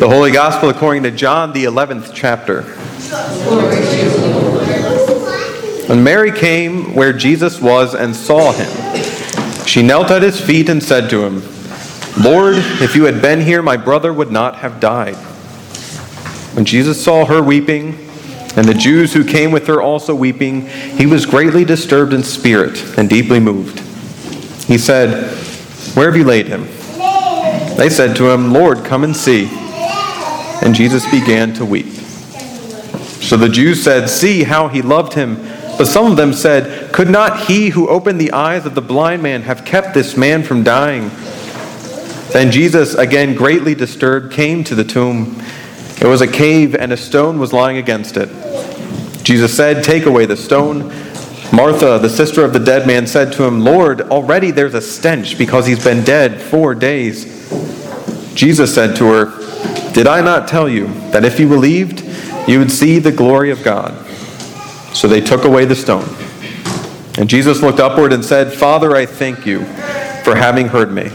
The Holy Gospel according to John, the 11th chapter. When Mary came where Jesus was and saw him, she knelt at his feet and said to him, Lord, if you had been here, my brother would not have died. When Jesus saw her weeping, and the Jews who came with her also weeping, he was greatly disturbed in spirit and deeply moved. He said, Where have you laid him? They said to him, Lord, come and see. And Jesus began to weep. So the Jews said, See how he loved him. But some of them said, Could not he who opened the eyes of the blind man have kept this man from dying? Then Jesus, again greatly disturbed, came to the tomb. It was a cave, and a stone was lying against it. Jesus said, Take away the stone. Martha, the sister of the dead man, said to him, Lord, already there's a stench because he's been dead four days. Jesus said to her, Did I not tell you that if you believed, you would see the glory of God? So they took away the stone. And Jesus looked upward and said, Father, I thank you for having heard me.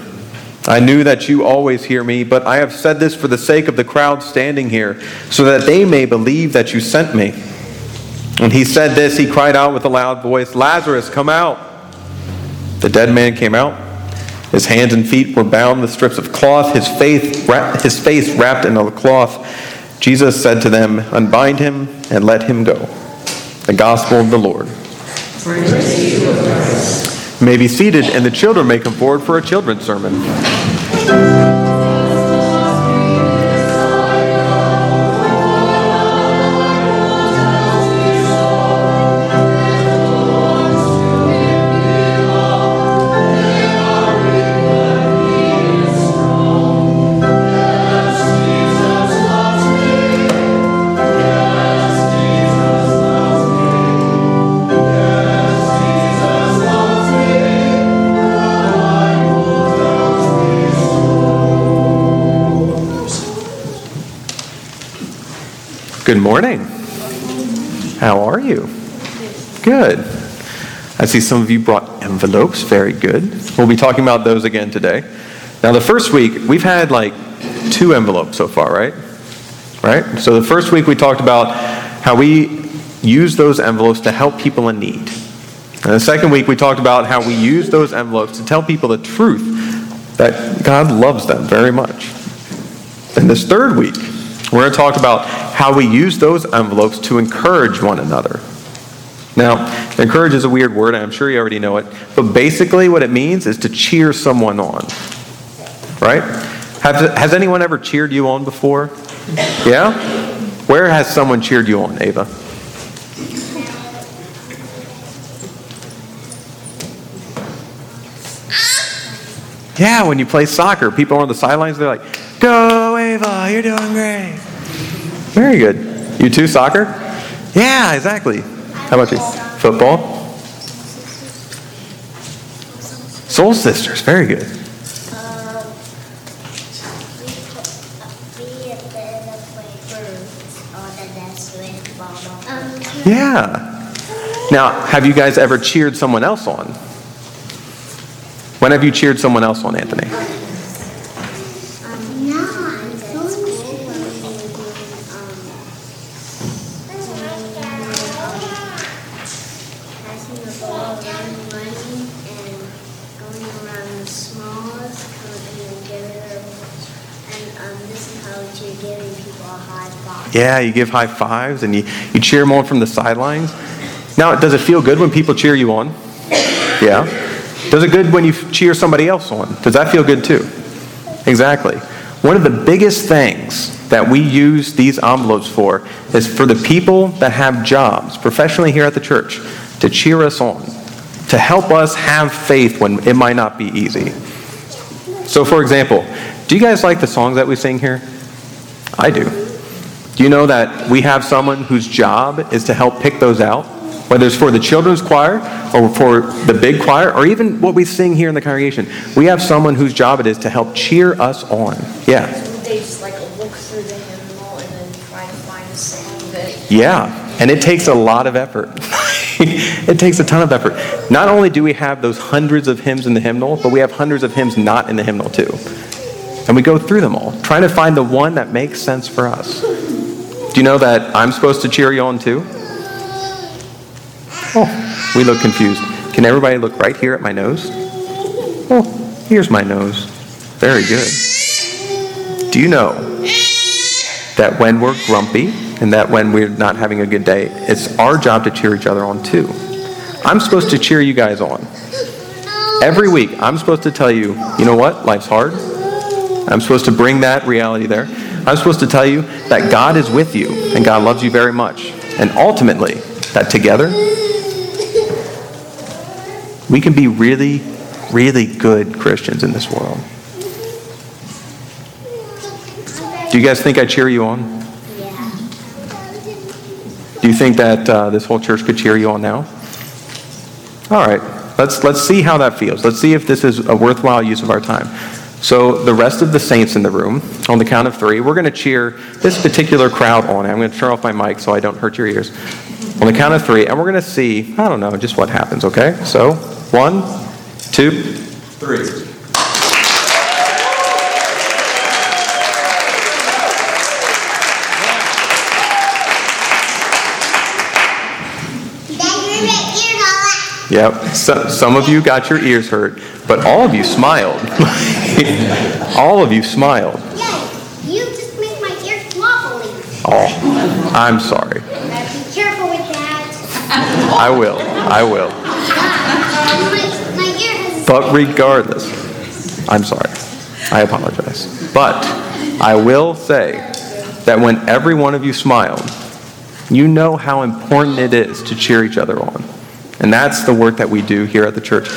I knew that you always hear me, but I have said this for the sake of the crowd standing here, so that they may believe that you sent me. When he said this, he cried out with a loud voice, Lazarus, come out. The dead man came out. His hands and feet were bound with strips of cloth, his face, his face wrapped in a cloth. Jesus said to them, Unbind him and let him go. The Gospel of the Lord. You may be seated, and the children may come forward for a children's sermon. Good morning. How are you? Good. I see some of you brought envelopes. Very good. We'll be talking about those again today. Now, the first week, we've had like two envelopes so far, right? Right? So, the first week we talked about how we use those envelopes to help people in need. And the second week we talked about how we use those envelopes to tell people the truth that God loves them very much. And this third week, we're going to talk about how we use those envelopes to encourage one another. Now, encourage is a weird word, I'm sure you already know it, but basically what it means is to cheer someone on. Right? Have, has anyone ever cheered you on before? Yeah? Where has someone cheered you on, Ava? Yeah, when you play soccer, people on the sidelines, they're like, Go, Ava, you're doing great. Very good. You too, soccer? Yeah, exactly. How about you? Football? Soul Sisters, very good. Yeah. Now, have you guys ever cheered someone else on? When have you cheered someone else on, Anthony? Yeah, you give high fives and you, you cheer them on from the sidelines. Now, does it feel good when people cheer you on? Yeah. Does it good when you cheer somebody else on? Does that feel good too? Exactly. One of the biggest things that we use these envelopes for is for the people that have jobs professionally here at the church to cheer us on, to help us have faith when it might not be easy. So, for example, do you guys like the songs that we sing here? I do. Do you know that we have someone whose job is to help pick those out? Whether it's for the children's choir or for the big choir or even what we sing here in the congregation, we have someone whose job it is to help cheer us on. Yeah. They just like look through the hymnal and then try to find a song that. Yeah, and it takes a lot of effort. it takes a ton of effort. Not only do we have those hundreds of hymns in the hymnal, but we have hundreds of hymns not in the hymnal too. And we go through them all, trying to find the one that makes sense for us. Do you know that I'm supposed to cheer you on too? Oh, we look confused. Can everybody look right here at my nose? Oh, here's my nose. Very good. Do you know that when we're grumpy and that when we're not having a good day, it's our job to cheer each other on too? I'm supposed to cheer you guys on. Every week, I'm supposed to tell you, you know what? Life's hard. I'm supposed to bring that reality there. I'm supposed to tell you that God is with you and God loves you very much. And ultimately, that together, we can be really, really good Christians in this world. Do you guys think I cheer you on? Yeah. Do you think that uh, this whole church could cheer you on now? All right, let's let's see how that feels. Let's see if this is a worthwhile use of our time. So the rest of the saints in the room, on the count of three, we're going to cheer this particular crowd on. I'm going to turn off my mic so I don't hurt your ears. On the count of three, and we're going to see, I don't know, just what happens, okay? So, one, two, three. Yep. So, some of you got your ears hurt, but all of you smiled. all of you smiled. Yeah, you just make my ears wobbly. Oh, I'm sorry. Be careful with that. I will. I will. My, my ear has. But regardless, I'm sorry. I apologize. But I will say that when every one of you smiled, you know how important it is to cheer each other on. And that's the work that we do here at the church.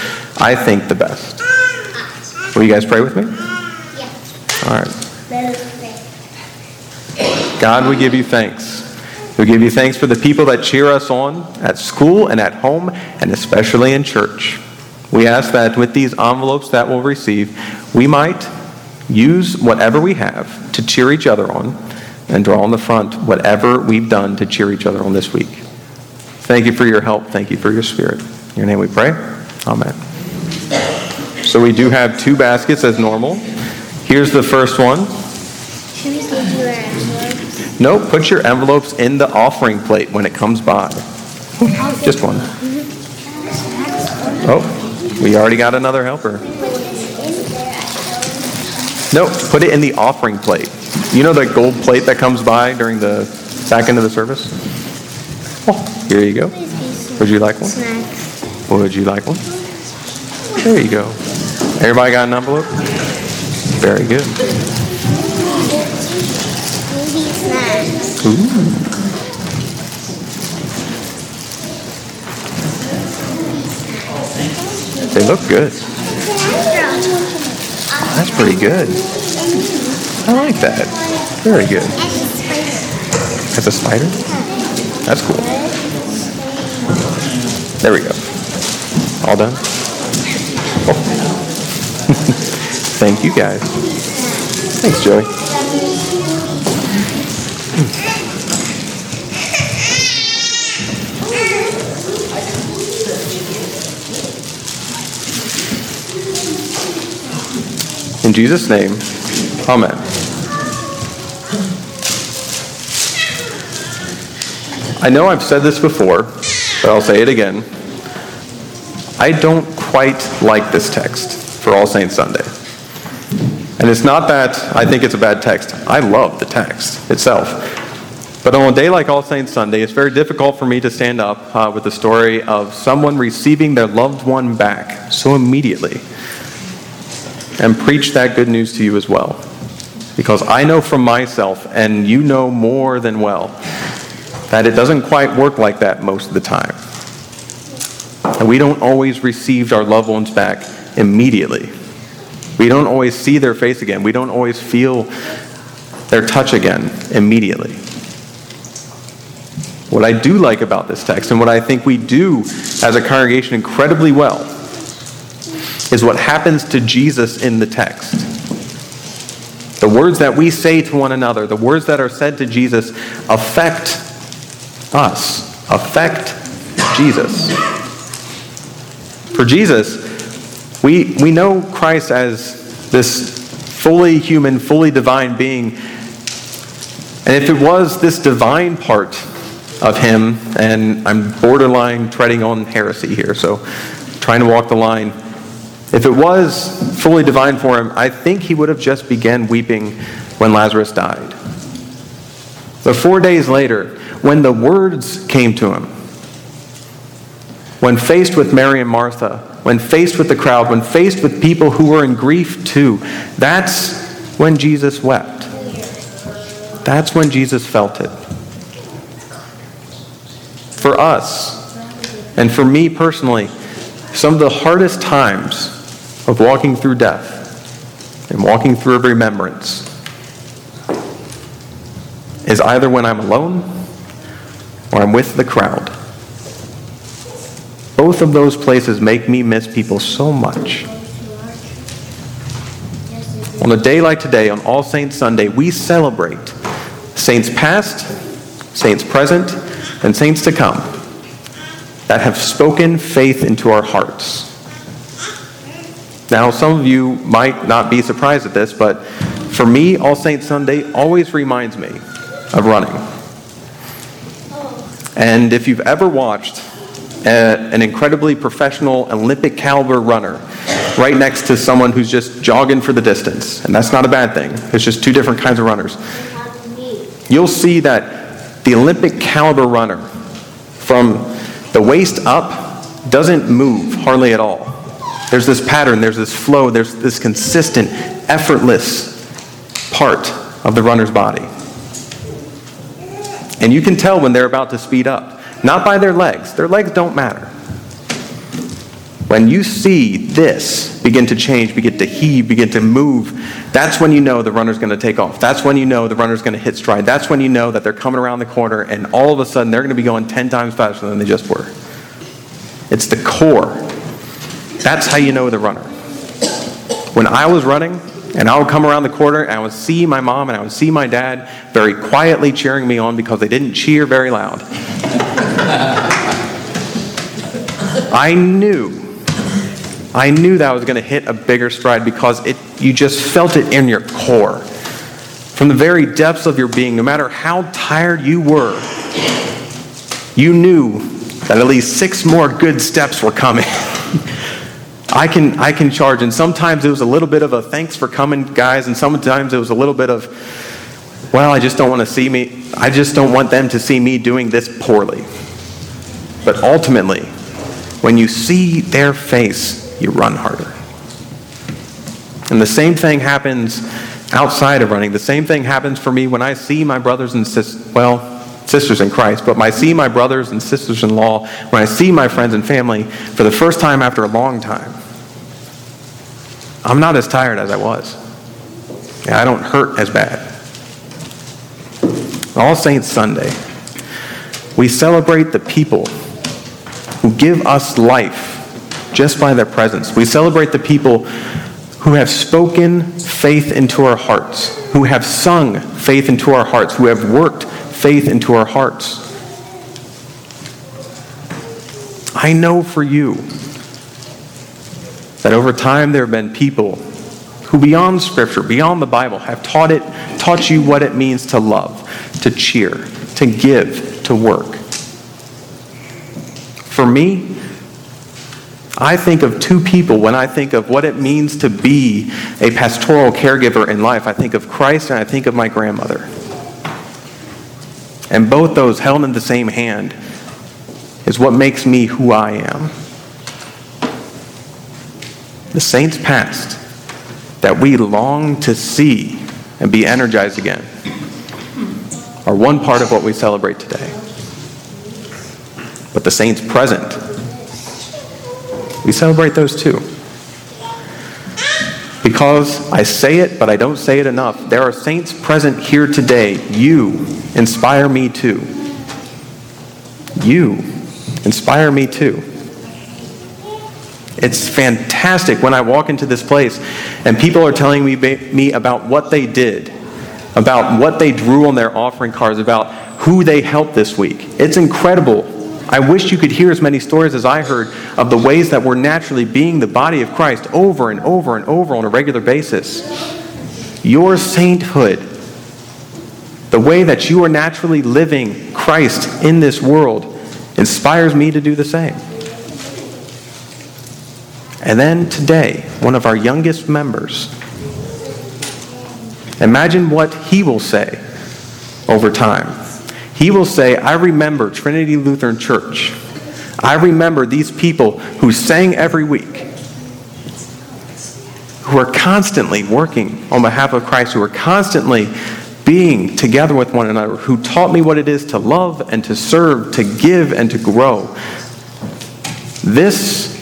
I think the best. Will you guys pray with me? Yes. All right. God, we give you thanks. We give you thanks for the people that cheer us on at school and at home, and especially in church. We ask that with these envelopes that we'll receive, we might use whatever we have to cheer each other on and draw on the front whatever we've done to cheer each other on this week. Thank you for your help. Thank you for your spirit. In your name we pray. Amen. So we do have two baskets as normal. Here's the first one. Should we give you our envelopes? No, put your envelopes in the offering plate when it comes by. Just one. Oh, we already got another helper. No, put it in the offering plate. You know the gold plate that comes by during the back end of the service? Oh, here you go. Would you like one? Would you like one? There you go. Everybody got an envelope? Very good. Ooh. They look good. That's pretty good. I like that. Very good. That's a spider? That's cool. There we go. All done? Oh. Thank you guys. Thanks, Joey. In Jesus' name, Amen. I know I've said this before, but I'll say it again. I don't quite like this text for All Saints Sunday. And it's not that I think it's a bad text. I love the text itself. But on a day like All Saints Sunday, it's very difficult for me to stand up uh, with the story of someone receiving their loved one back so immediately and preach that good news to you as well. Because I know from myself, and you know more than well, that it doesn't quite work like that most of the time. And we don't always receive our loved ones back immediately. We don't always see their face again. We don't always feel their touch again immediately. What I do like about this text, and what I think we do as a congregation incredibly well, is what happens to Jesus in the text. The words that we say to one another, the words that are said to Jesus, affect us, affect Jesus. For Jesus, we, we know Christ as this fully human, fully divine being. And if it was this divine part of him, and I'm borderline treading on heresy here, so trying to walk the line. If it was fully divine for him, I think he would have just began weeping when Lazarus died. But four days later, when the words came to him, when faced with Mary and Martha, when faced with the crowd, when faced with people who were in grief too, that's when Jesus wept. That's when Jesus felt it. For us, and for me personally, some of the hardest times of walking through death and walking through remembrance is either when I'm alone or I'm with the crowd. Both of those places make me miss people so much. On a day like today, on All Saints Sunday, we celebrate saints past, saints present, and saints to come that have spoken faith into our hearts. Now, some of you might not be surprised at this, but for me, All Saints Sunday always reminds me of running. And if you've ever watched a, an incredibly professional Olympic caliber runner right next to someone who's just jogging for the distance, and that's not a bad thing, it's just two different kinds of runners, you'll see that the Olympic caliber runner, from the waist up, doesn't move hardly at all. There's this pattern, there's this flow, there's this consistent, effortless part of the runner's body. And you can tell when they're about to speed up, not by their legs. Their legs don't matter. When you see this begin to change, begin to heave, begin to move, that's when you know the runner's going to take off. That's when you know the runner's going to hit stride. That's when you know that they're coming around the corner and all of a sudden they're going to be going 10 times faster than they just were. It's the core. That's how you know the runner. When I was running, and I would come around the corner and I would see my mom and I would see my dad very quietly cheering me on because they didn't cheer very loud. I knew I knew that I was going to hit a bigger stride because it, you just felt it in your core. From the very depths of your being, no matter how tired you were, you knew that at least six more good steps were coming. I can, I can charge, and sometimes it was a little bit of a thanks for coming, guys, and sometimes it was a little bit of, well, I just don't want to see me, I just don't want them to see me doing this poorly. But ultimately, when you see their face, you run harder. And the same thing happens outside of running. The same thing happens for me when I see my brothers and sisters, well, sisters in Christ, but when I see my brothers and sisters in law, when I see my friends and family for the first time after a long time, I'm not as tired as I was. I don't hurt as bad. All Saints Sunday, we celebrate the people who give us life just by their presence. We celebrate the people who have spoken faith into our hearts, who have sung faith into our hearts, who have worked faith into our hearts. I know for you that over time there have been people who beyond scripture, beyond the Bible, have taught it, taught you what it means to love, to cheer, to give, to work. For me, I think of two people when I think of what it means to be a pastoral caregiver in life. I think of Christ and I think of my grandmother. And both those held in the same hand is what makes me who I am. The saints past that we long to see and be energized again are one part of what we celebrate today. But the saints present we celebrate those too. Because I say it, but I don't say it enough. There are saints present here today. You inspire me too. You inspire me too. It's fantastic when I walk into this place and people are telling me, me about what they did, about what they drew on their offering cards, about who they helped this week. It's incredible I wish you could hear as many stories as I heard of the ways that we're naturally being the body of Christ over and over and over on a regular basis. your sainthood, the way that you are naturally living Christ in this world, inspires me to do the same. And then today, one of our youngest members, imagine what he will say over time. He will say, I remember Trinity Lutheran Church. I remember these people who sang every week, who are constantly working on behalf of Christ, who are constantly being together with one another, who taught me what it is to love and to serve, to give and to grow. This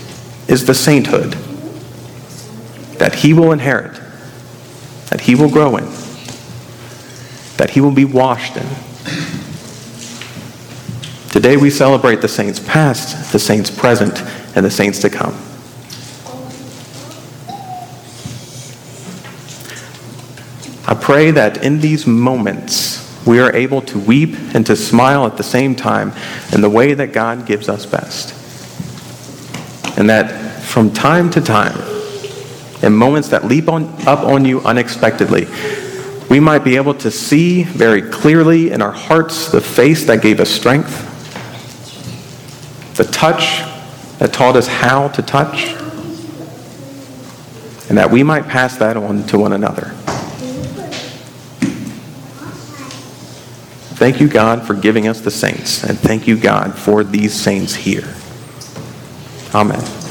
is the sainthood that he will inherit, that he will grow in, that he will be washed in. Today we celebrate the saints past, the saints present, and the saints to come. I pray that in these moments we are able to weep and to smile at the same time in the way that God gives us best. And that from time to time, in moments that leap on, up on you unexpectedly, we might be able to see very clearly in our hearts the face that gave us strength, the touch that taught us how to touch, and that we might pass that on to one another. Thank you, God, for giving us the saints, and thank you, God, for these saints here. Amen.